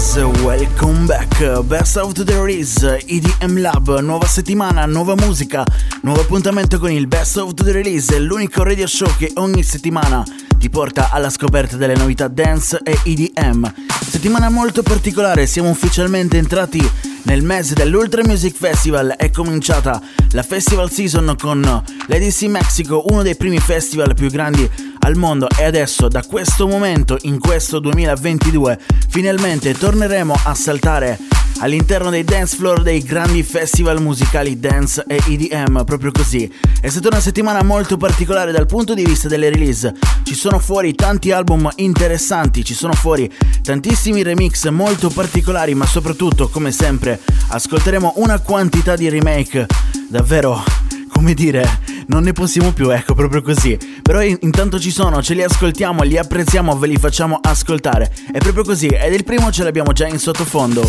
guys, welcome back. Best of the Release, EDM Lab, nuova settimana, nuova musica, nuovo appuntamento con il Best of the Release, l'unico radio show che ogni settimana ti porta alla scoperta delle novità dance e EDM. Settimana molto particolare, siamo ufficialmente entrati nel mese dell'Ultra Music Festival, è cominciata la festival season con l'EDC Mexico, uno dei primi festival più grandi al mondo e adesso da questo momento in questo 2022 finalmente torneremo a saltare all'interno dei dance floor dei grandi festival musicali dance e EDM proprio così. È stata una settimana molto particolare dal punto di vista delle release. Ci sono fuori tanti album interessanti ci sono fuori tantissimi remix molto particolari ma soprattutto come sempre ascolteremo una quantità di remake davvero come dire, non ne possiamo più, ecco, proprio così. Però in- intanto ci sono, ce li ascoltiamo, li apprezziamo, ve li facciamo ascoltare. È proprio così, ed il primo ce l'abbiamo già in sottofondo.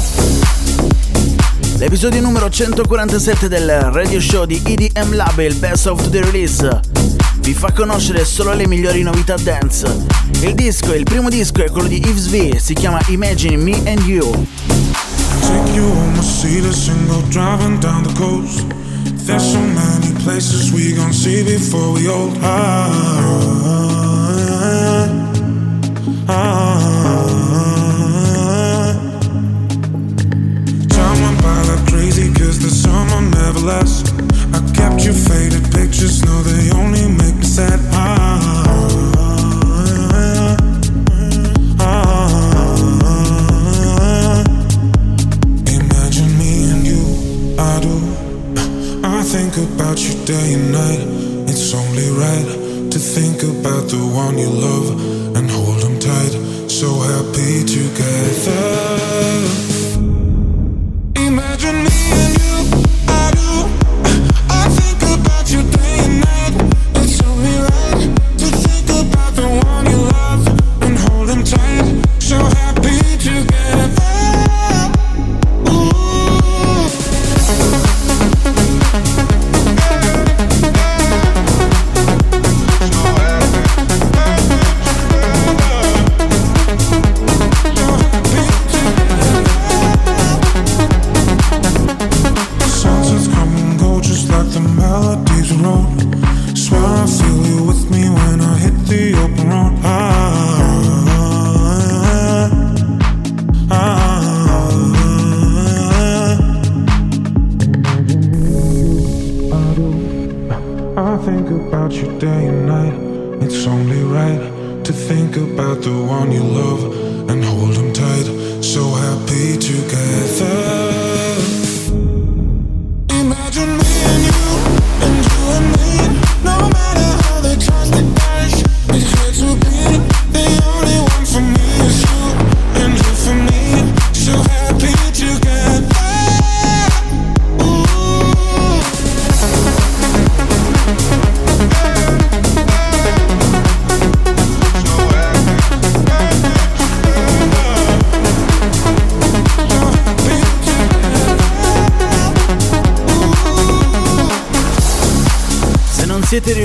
L'episodio numero 147 del radio show di EDM Lab, il Best of the Release, vi fa conoscere solo le migliori novità dance. Il disco, il primo disco è quello di Yves V, si chiama Imagine Me and You. Take you on Mercedes and go driving down the coast. There's so many places we gon' see before we old. Ah, ah, Time went by like crazy cause the summer never lasts. I kept you faded pictures, no, they only the one you love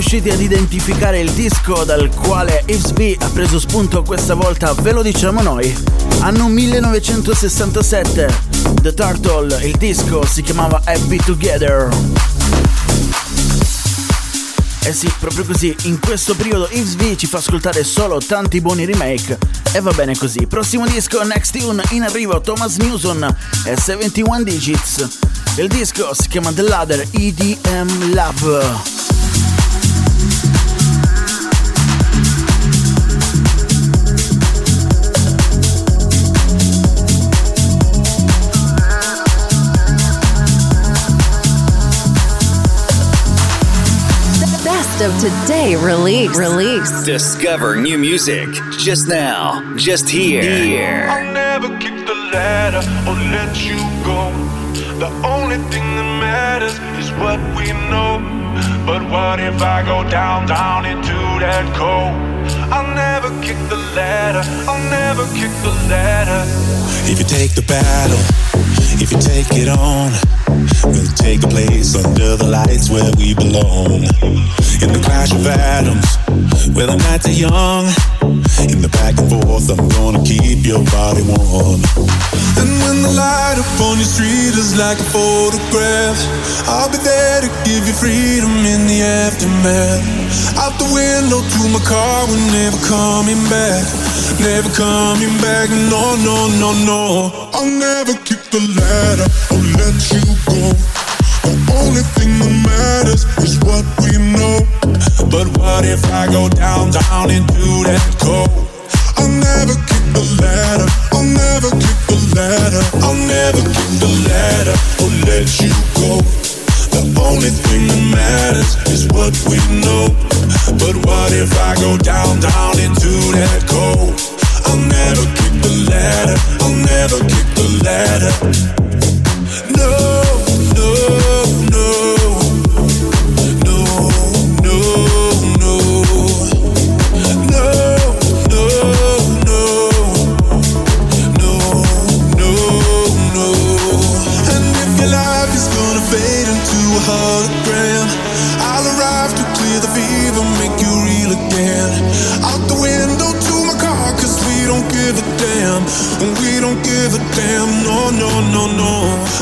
riusciti ad identificare il disco dal quale Yves B ha preso spunto questa volta, ve lo diciamo noi. Anno 1967, The Turtle, il disco si chiamava Happy Together. Eh sì, proprio così, in questo periodo Yves V ci fa ascoltare solo tanti buoni remake e va bene così. Prossimo disco, Next Tune, in arrivo Thomas Newson e 71 Digits. Il disco si chiama The Ladder EDM Lab. Best of today release. Release. Discover new music just now, just here. here. I'll never kick the ladder or let you go. The only thing that matters is what we know. But what if I go down, down into that cold? I'll never kick the ladder, I'll never kick the ladder. If you take the battle, if you take it on, we'll take a place under the lights where we belong. In the clash of atoms, where the nights are young. In the back and forth, I'm gonna keep your body warm. And when the light upon your street is like a photograph, I'll be there to give you freedom in the aftermath. Out the window to my car, we're never coming back. Never coming back, no, no, no, no. I'll never kick the ladder if I go down, down into that cold? I'll never kick the ladder. I'll never kick the ladder. I'll never kick the ladder or let you go. The only thing that matters is what we know. But what if I go down, down into that cold? I'll never kick the ladder. I'll never kick the ladder. No, We don't give a damn, no, no, no, no.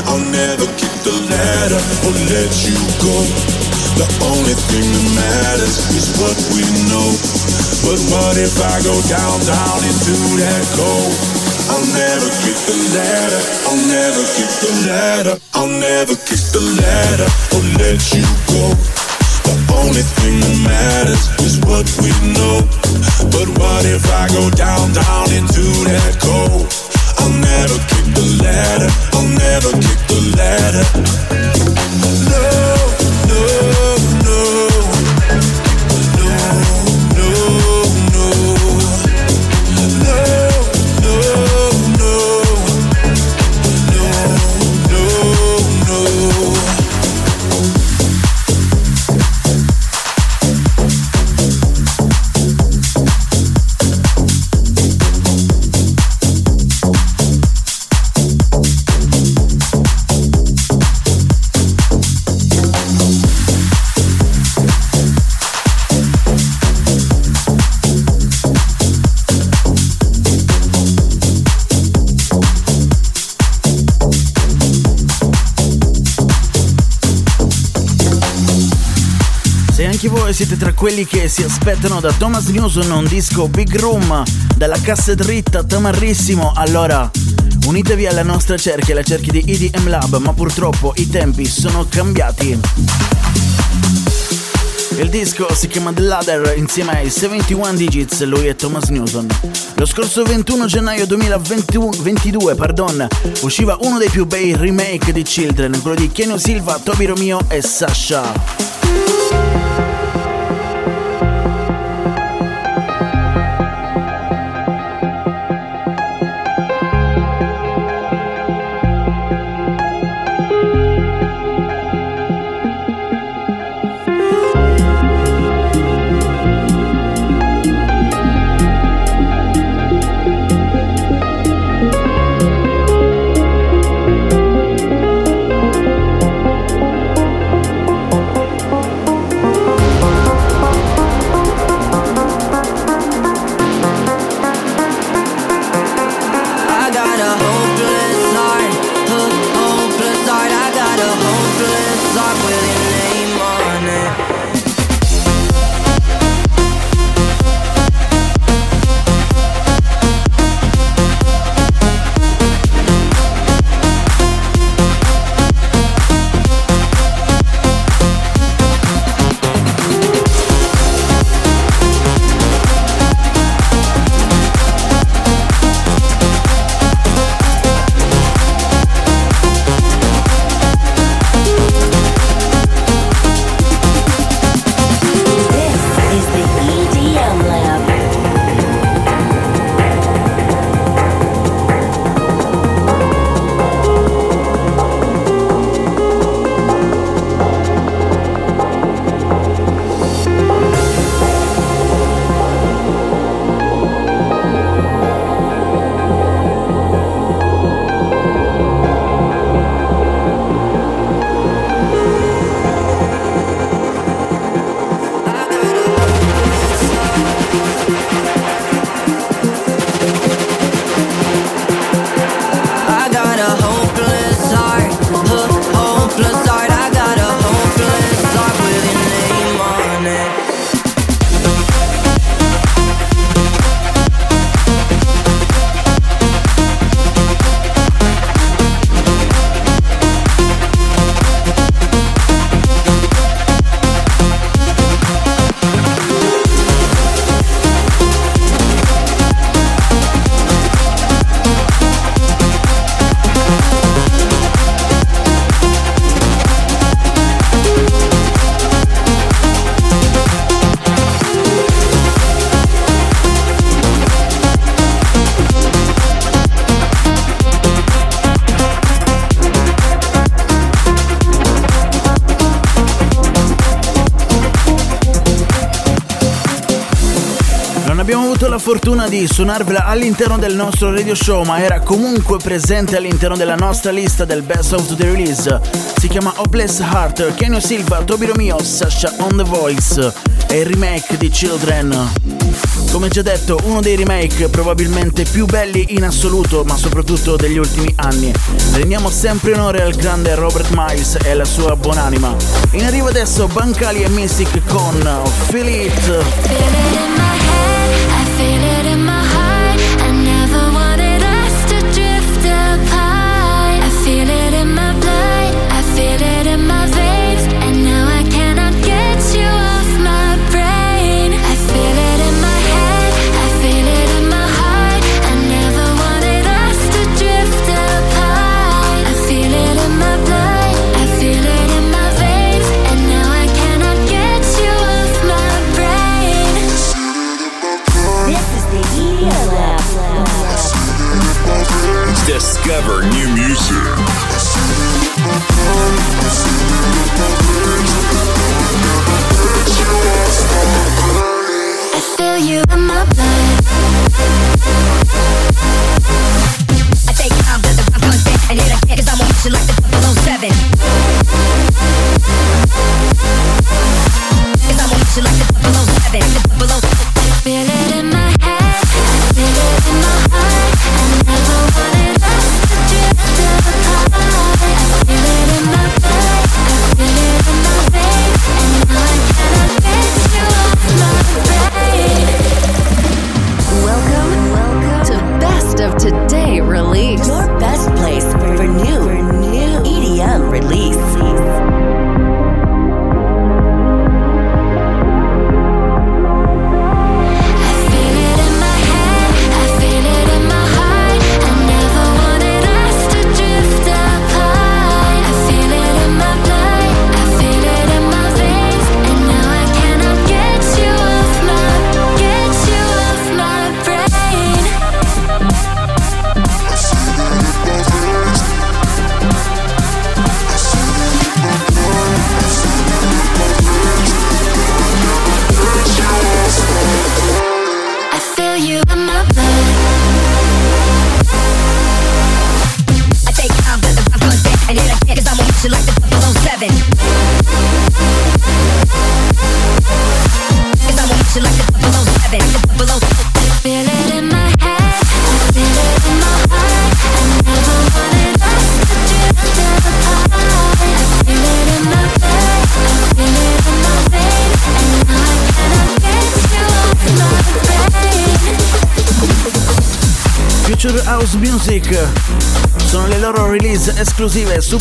I'll never kick the ladder or let you go. The only thing that matters is what we know. But what if I go down, down into that cold? I'll never kick the ladder. I'll never kick the ladder. I'll never kick the ladder or let you go. The only thing that matters is what we know. But what if I go down, down into that cold? I'll never kick the ladder. I'll never kick the ladder. Siete tra quelli che si aspettano da Thomas Newson un disco Big Room, dalla cassa dritta tamarrissimo, allora unitevi alla nostra cerchia, la cerchia di EDM Lab, ma purtroppo i tempi sono cambiati. Il disco si chiama The Ladder insieme ai 71 Digits, lui è Thomas Newson. Lo scorso 21 gennaio 2022 pardon, usciva uno dei più bei remake di Children, quello di Kenio Silva, Toby Romeo e Sasha. fortuna di suonarvela all'interno del nostro radio show, ma era comunque presente all'interno della nostra lista del Best of the Release. Si chiama oh Obless Heart, Kenio Silva, Toby Romeo, Sasha on the Voice e il remake di Children. Come già detto, uno dei remake probabilmente più belli in assoluto, ma soprattutto degli ultimi anni. Rendiamo sempre onore al grande Robert Miles e alla sua buonanima. In arrivo adesso Bancali e Mystic con Feel It. discover new music. I feel you in my blood. I take time to the a kick cause I'm you like the 007. Cause I'm you like the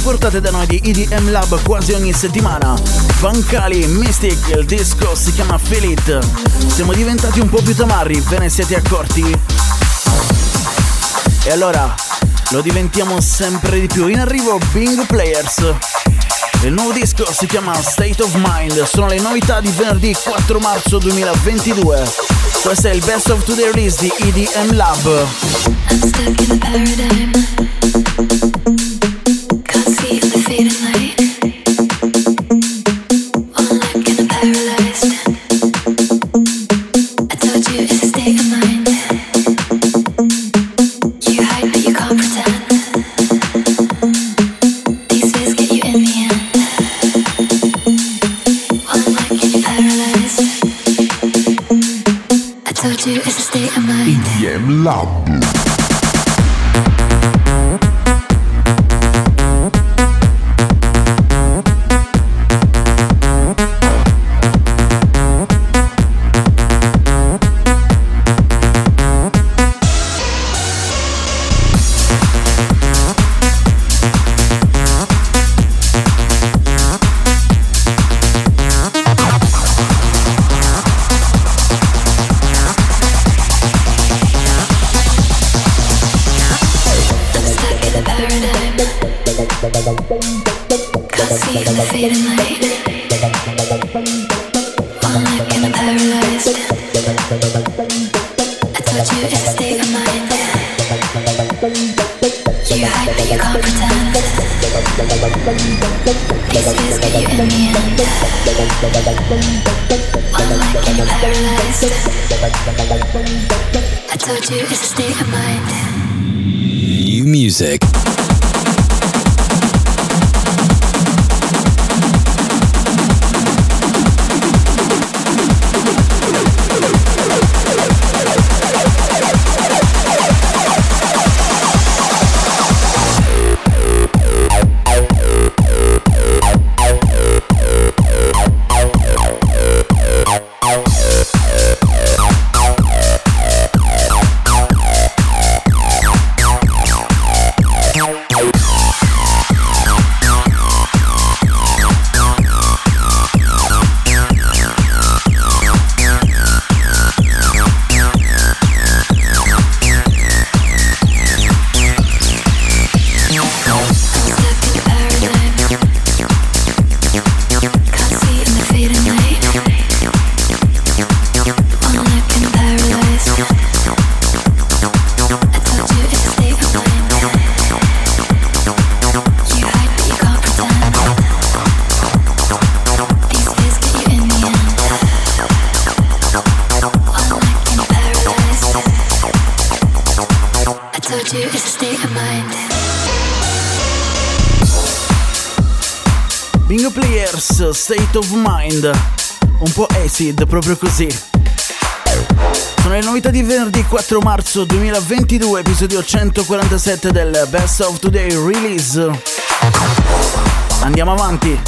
portate da noi di EDM Lab quasi ogni settimana. Bancali, Mystic, il disco si chiama Feel Siamo diventati un po' più tamarri, ve ne siete accorti? E allora, lo diventiamo sempre di più. In arrivo Bing Players. Il nuovo disco si chiama State of Mind, sono le novità di venerdì 4 marzo 2022. Questo è il Best of Today Release di EDM Lab. New music. Proprio così. Sono le novità di venerdì 4 marzo 2022, episodio 147 del Best of Today Release. Andiamo avanti.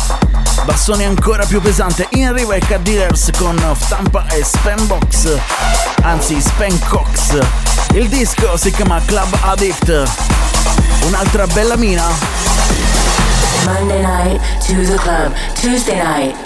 Bassone ancora più pesante, in arrivo ai Cat Dealers con Stampa e Spambox, anzi Spancox. Il disco si chiama Club Addict. Un'altra bella mina. Monday night to the club, Tuesday night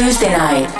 Tuesday night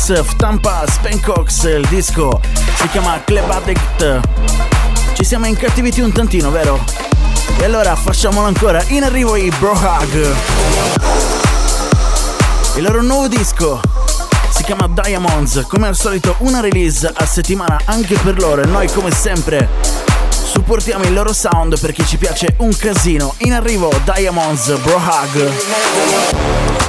Yusuf Tampa Spencox, il disco si chiama Club Addict. Ci siamo incattiviti un tantino, vero? E allora facciamolo ancora, in arrivo i Bro Hug. Il loro nuovo disco si chiama Diamonds, come al solito una release a settimana anche per loro e noi come sempre supportiamo il loro sound perché ci piace un casino. In arrivo Diamonds Bro Hug.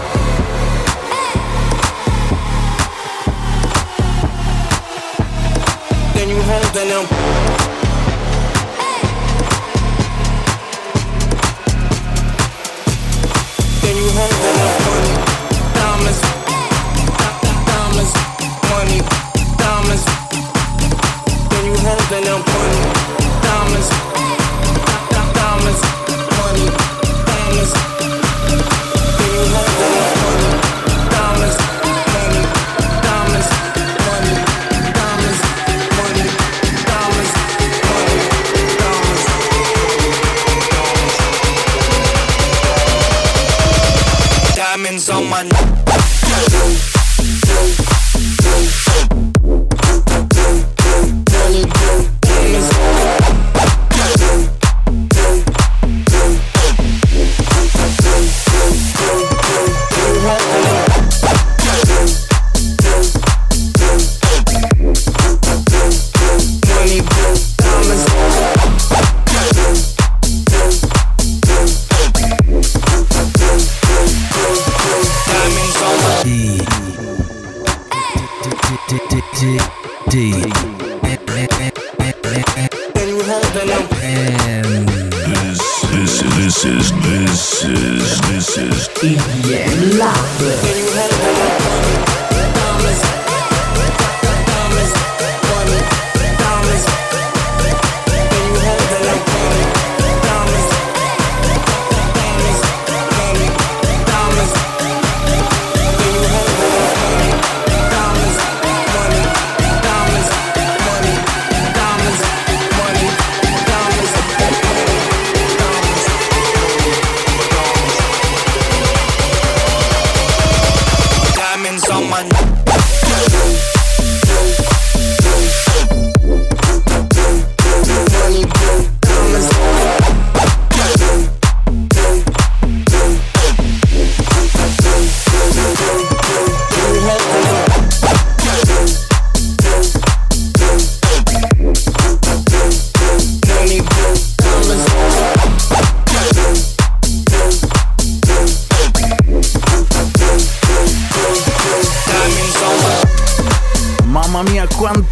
holding him. one.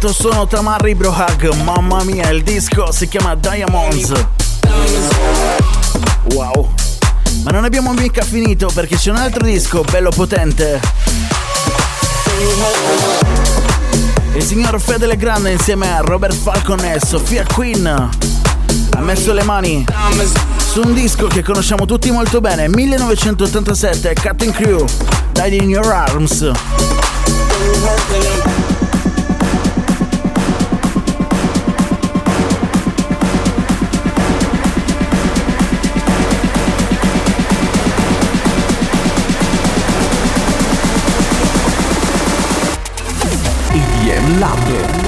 ascolto sono Tamarri Brohag, mamma mia il disco si chiama Diamonds. Wow, ma non abbiamo mica finito perché c'è un altro disco bello potente. Il signor Fede Legrande insieme a Robert Falcon e Sofia Quinn ha messo le mani su un disco che conosciamo tutti molto bene, 1987 Cutting Crew, Died in Your Arms. 狼狈。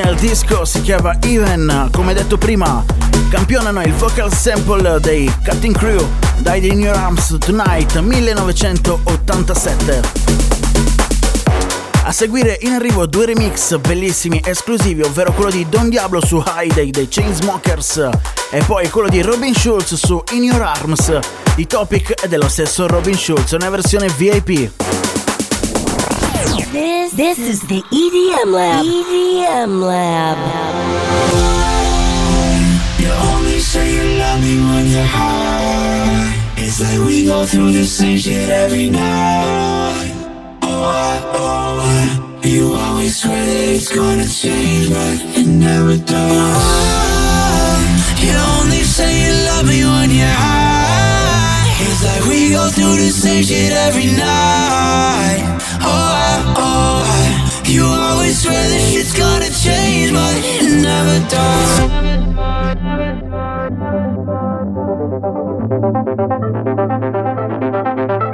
Il disco si chiama Even, come detto prima, campionano il vocal sample dei Cutting Crew, Died in Your Arms Tonight 1987. A seguire in arrivo due remix bellissimi esclusivi, ovvero quello di Don Diablo su High Day dei Chainsmokers e poi quello di Robin Schulz su In Your Arms di Topic e dello stesso Robin Schulz, una versione VIP. This, this is the EDM Lab. EDM Lab. You only say you love me when you're high. It's like we go through the same shit every night. Oh, I, oh, I. You always swear that it's gonna change, but it never does. You only say you love me when you're high. It's like we go through the same shit every night. Oh, I, oh. You always swear that shit's gonna change, but it never does. The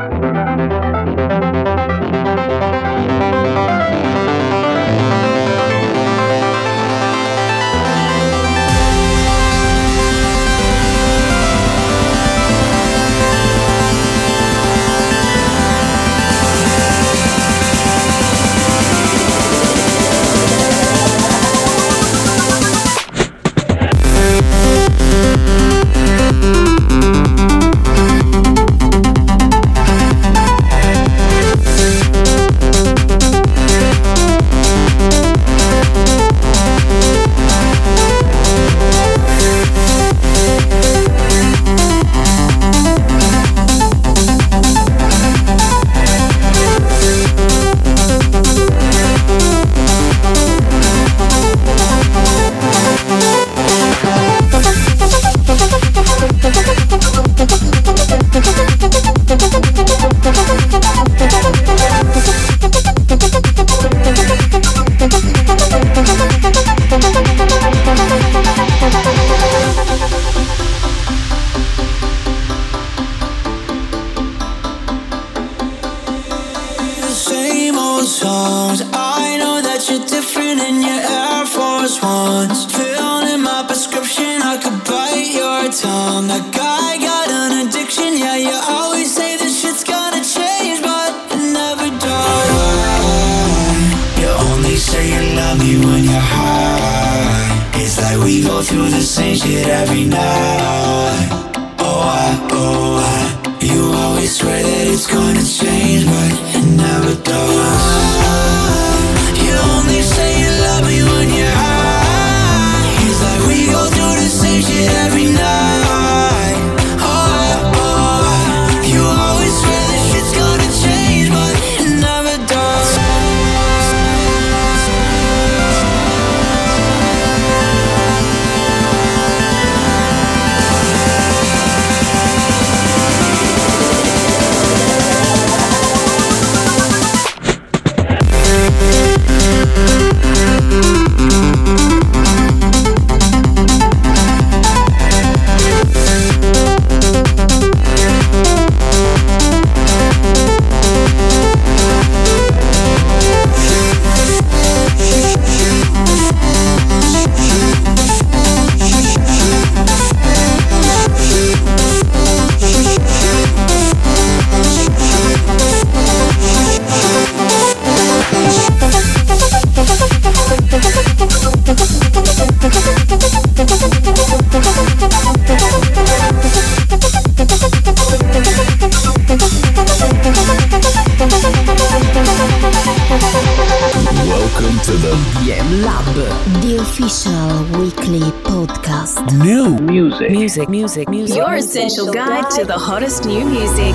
Weekly podcast. New music. Music, music, music. Your essential guide to the hottest new music.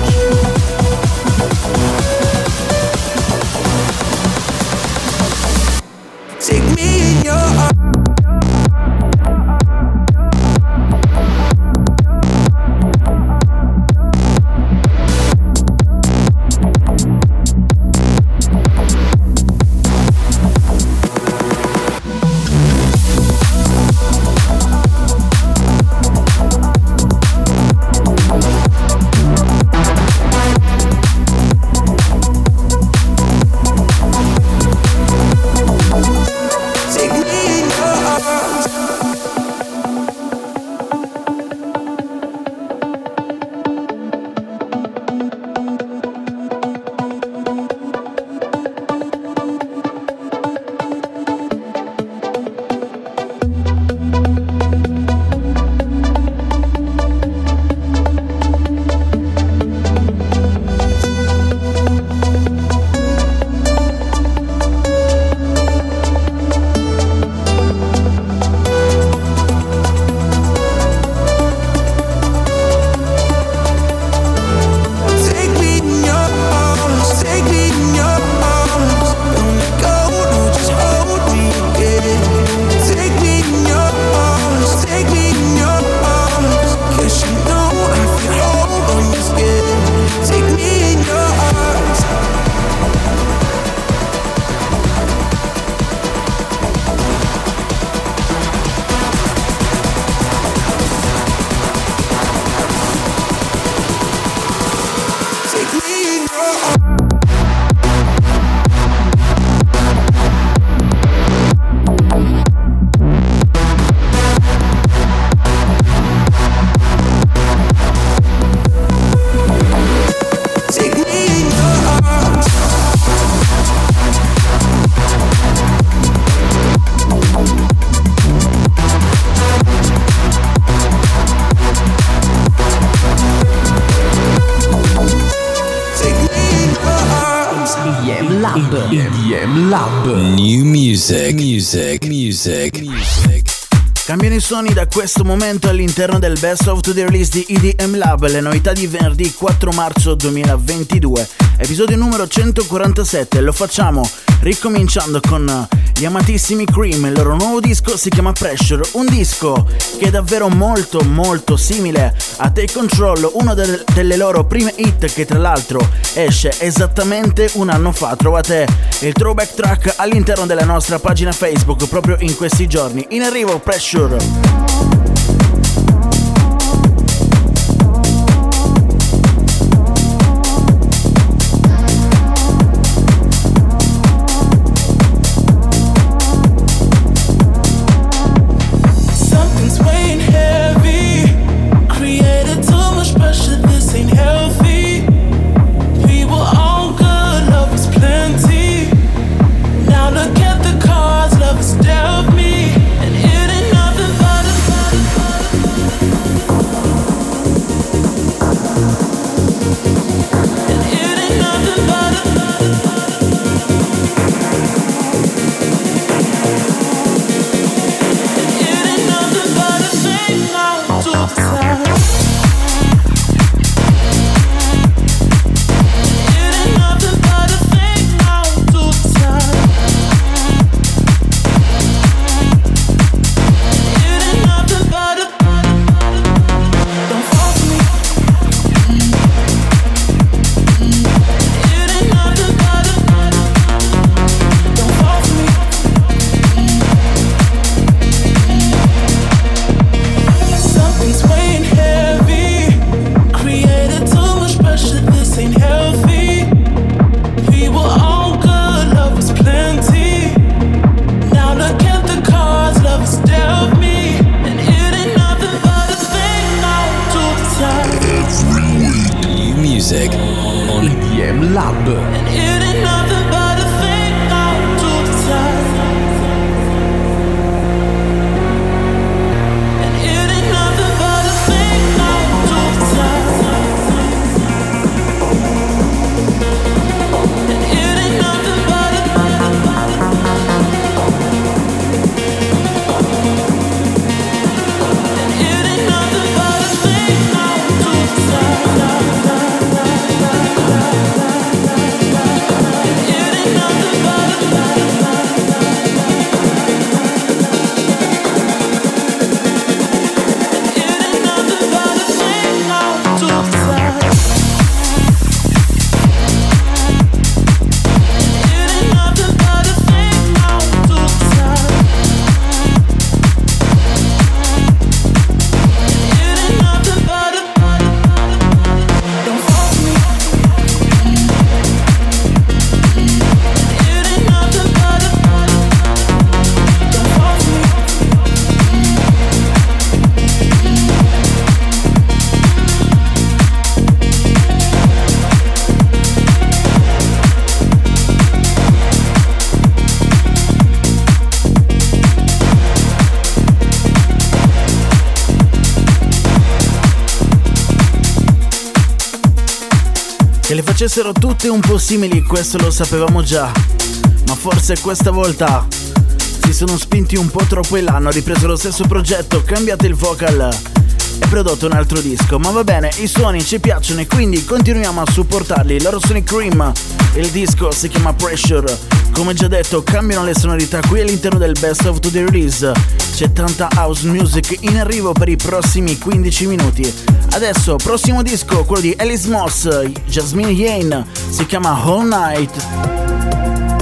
canzoni da questo momento all'interno del Best of the Release di EDM Lab, le novità di venerdì 4 marzo 2022, episodio numero 147. Lo facciamo ricominciando con gli amatissimi Cream, il loro nuovo disco si chiama Pressure, un disco che è davvero molto molto simile a Take Control, una de- delle loro prime hit che tra l'altro esce esattamente un anno fa. Trovate il throwback track all'interno della nostra pagina Facebook proprio in questi giorni. In arrivo Pressure! Facessero tutte un po' simili, questo lo sapevamo già. Ma forse questa volta si sono spinti un po' troppo in là, ripreso lo stesso progetto, cambiato il vocal e prodotto un altro disco. Ma va bene, i suoni ci piacciono e quindi continuiamo a supportarli. Loro sono i Cream, il disco si chiama Pressure. Come già detto, cambiano le sonorità qui all'interno del Best of the Release. C'è tanta house music in arrivo per i prossimi 15 minuti. Adesso, prossimo disco, quello di Alice Moss, Jasmine Yane, si chiama All Night.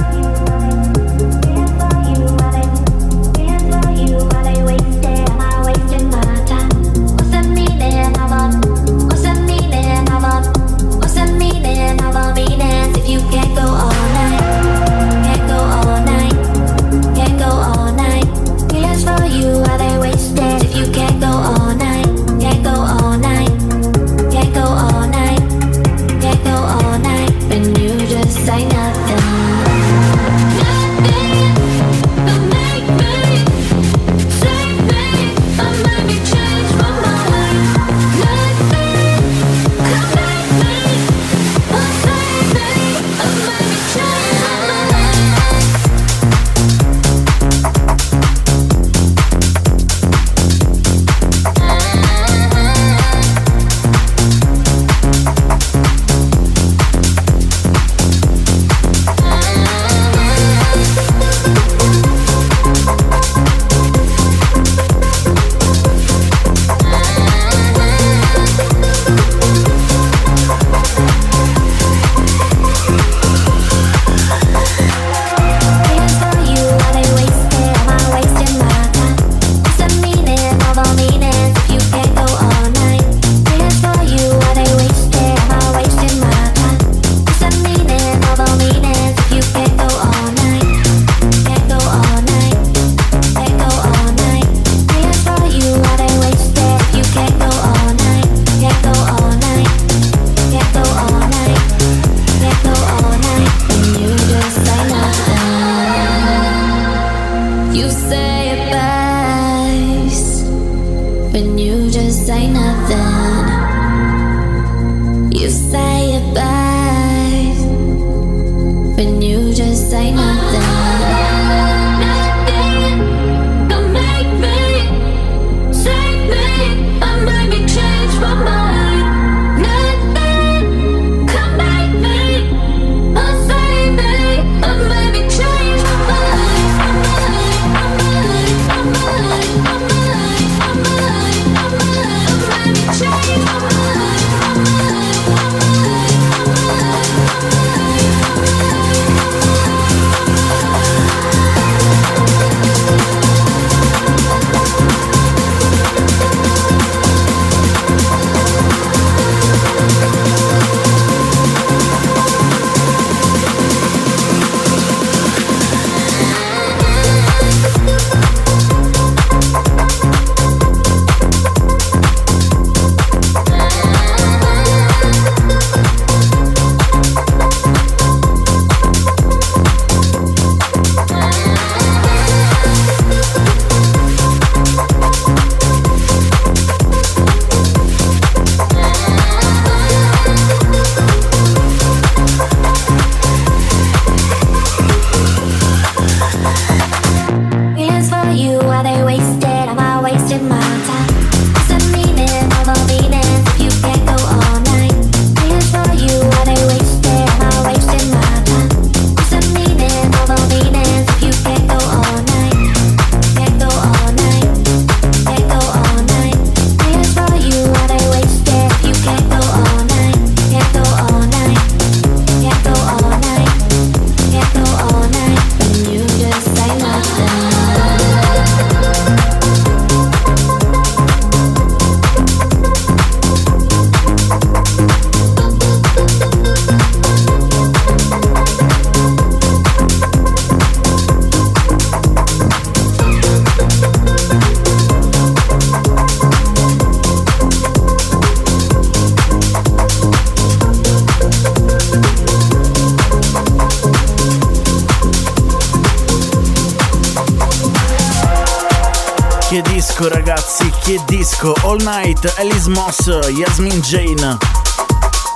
Disco All Night, Alice Moss, Yasmin Jane.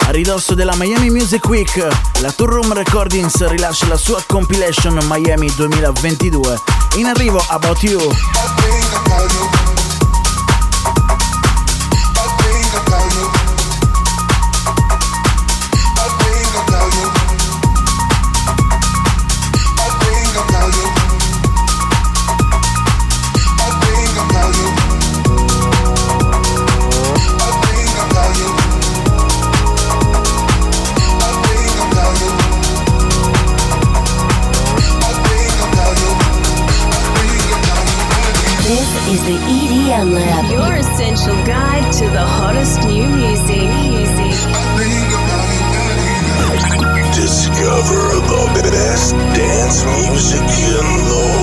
A ridosso della Miami Music Week, la Tour Room Recordings rilascia la sua compilation Miami 2022. In arrivo About You. Is the EDM Lab. Your essential guide to the hottest new music. Music. Discover the best dance music in the world.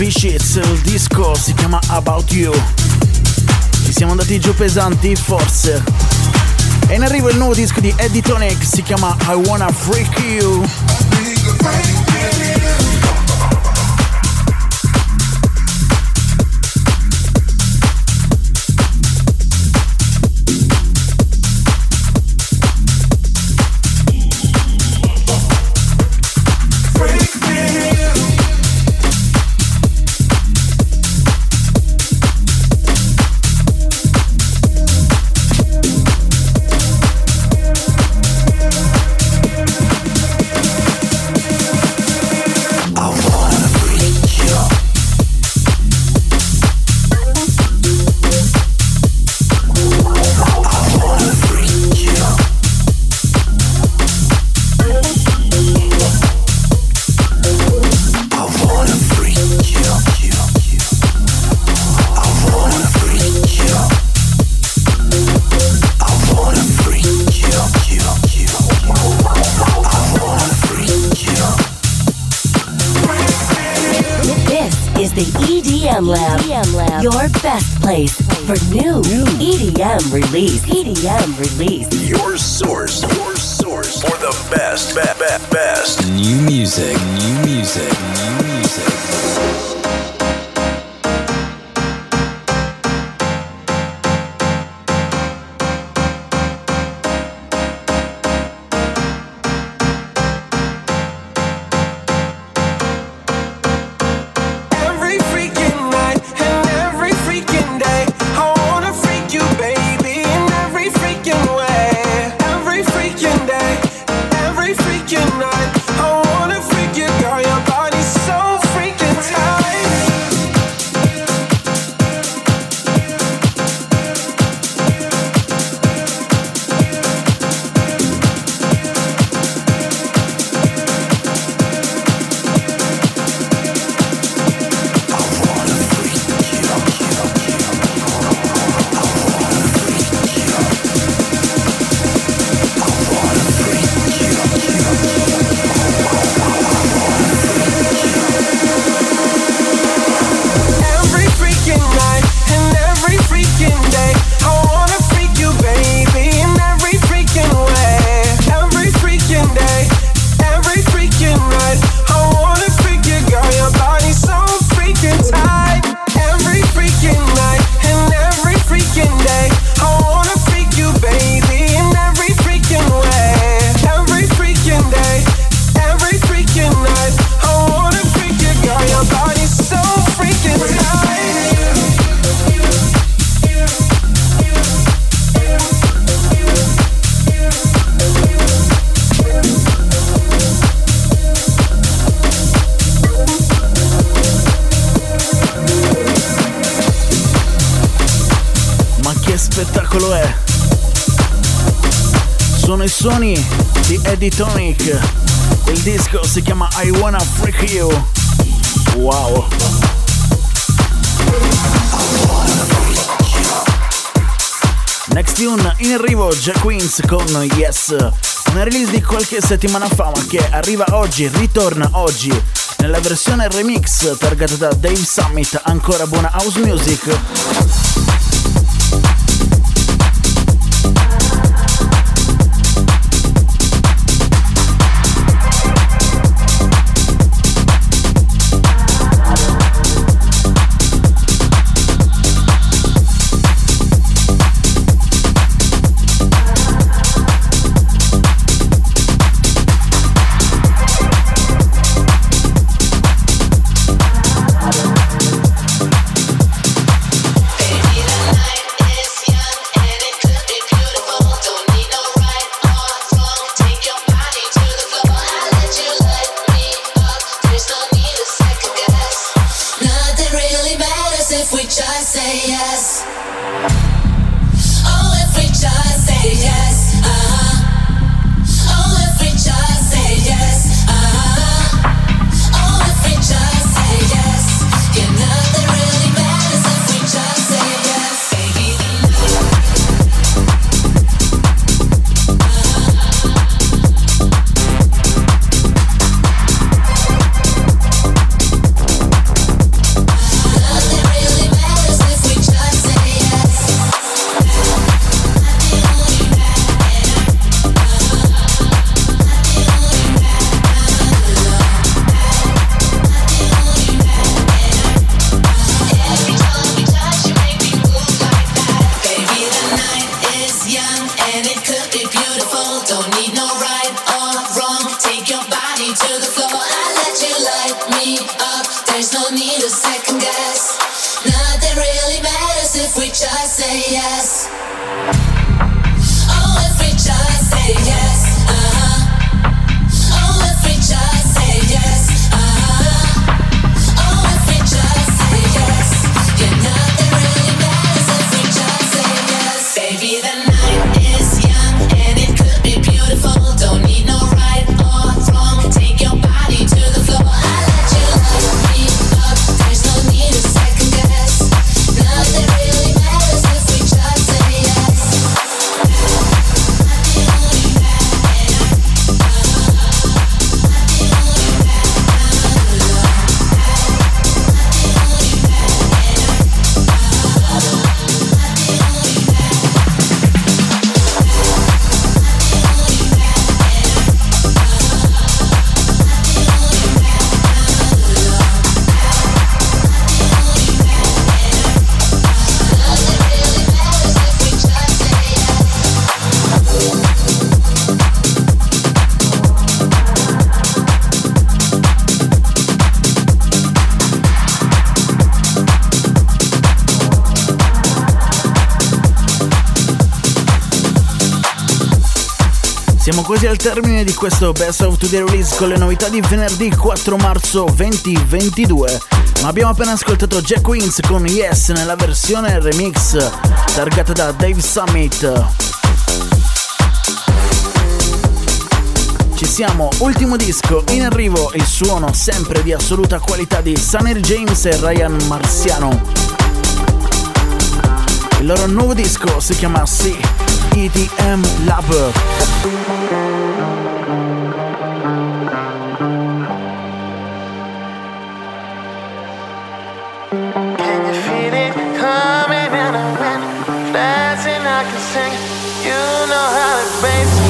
B-Shits, il disco si chiama About You. Ci siamo andati giù pesanti, forse. E in arrivo il nuovo disco di Eddie Tonic, si chiama I Wanna Freak You. Di Tonic. Il disco si chiama I Wanna Freak You. Wow! Next tune in arrivo Jack Queens con Yes. Una release di qualche settimana fa ma che arriva oggi, ritorna oggi nella versione remix targata da Dave Summit, ancora buona house music. giunti al termine di questo Best of Today Release con le novità di venerdì 4 marzo 2022. Ma abbiamo appena ascoltato Jack Wins con Yes nella versione remix targata da Dave Summit. Ci siamo, ultimo disco in arrivo, il suono sempre di assoluta qualità di Sunny James e Ryan Marziano. Il loro nuovo disco si chiama Sì. EDM Lab. You know how it feels.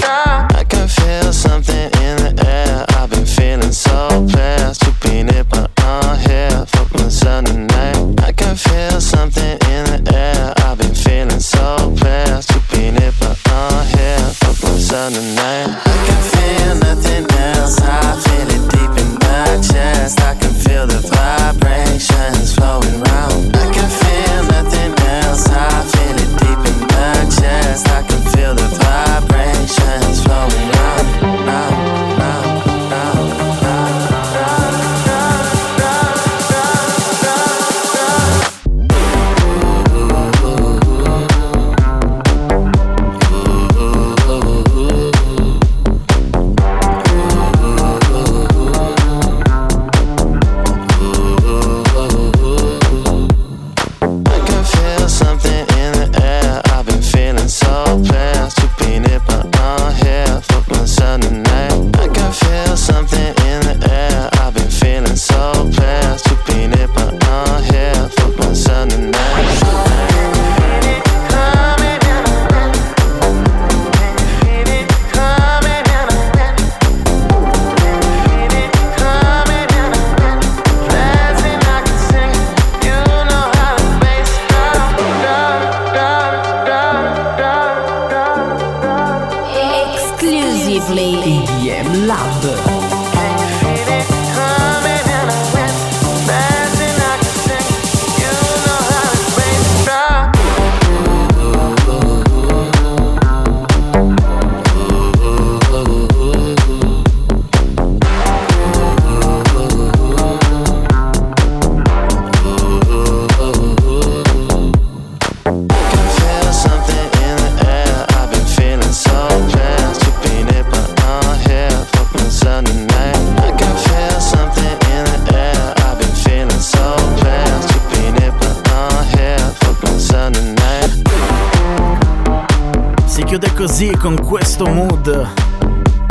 con questo mood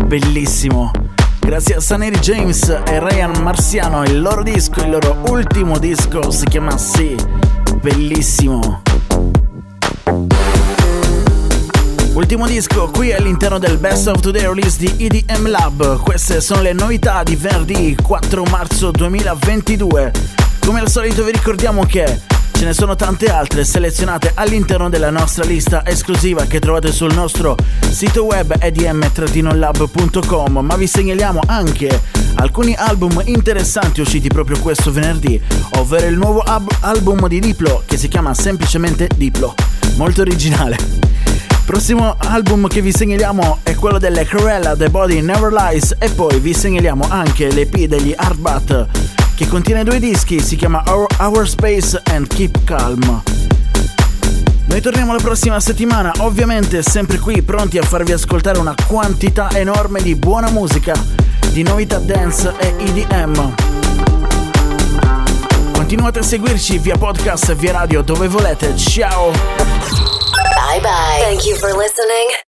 bellissimo. Grazie a Saneri James e Ryan Marziano, il loro disco, il loro ultimo disco si chiama Sì, bellissimo. Ultimo disco qui all'interno del Best of Today release di EDM Lab. Queste sono le novità di venerdì 4 marzo 2022. Come al solito vi ricordiamo che Ce ne sono tante altre selezionate all'interno della nostra lista esclusiva che trovate sul nostro sito web edm-lab.com, ma vi segnaliamo anche alcuni album interessanti usciti proprio questo venerdì, ovvero il nuovo ab- album di Diplo che si chiama semplicemente Diplo, molto originale. Prossimo album che vi segnaliamo è quello delle Cruella The Body Never Lies e poi vi segnaliamo anche l'EP degli Hardbat che contiene due dischi, si chiama Our, Our Space and Keep Calm. Noi torniamo la prossima settimana, ovviamente sempre qui pronti a farvi ascoltare una quantità enorme di buona musica, di novità dance e EDM. Continuate a seguirci via podcast e via radio dove volete. Ciao! Bye bye. Thank you for listening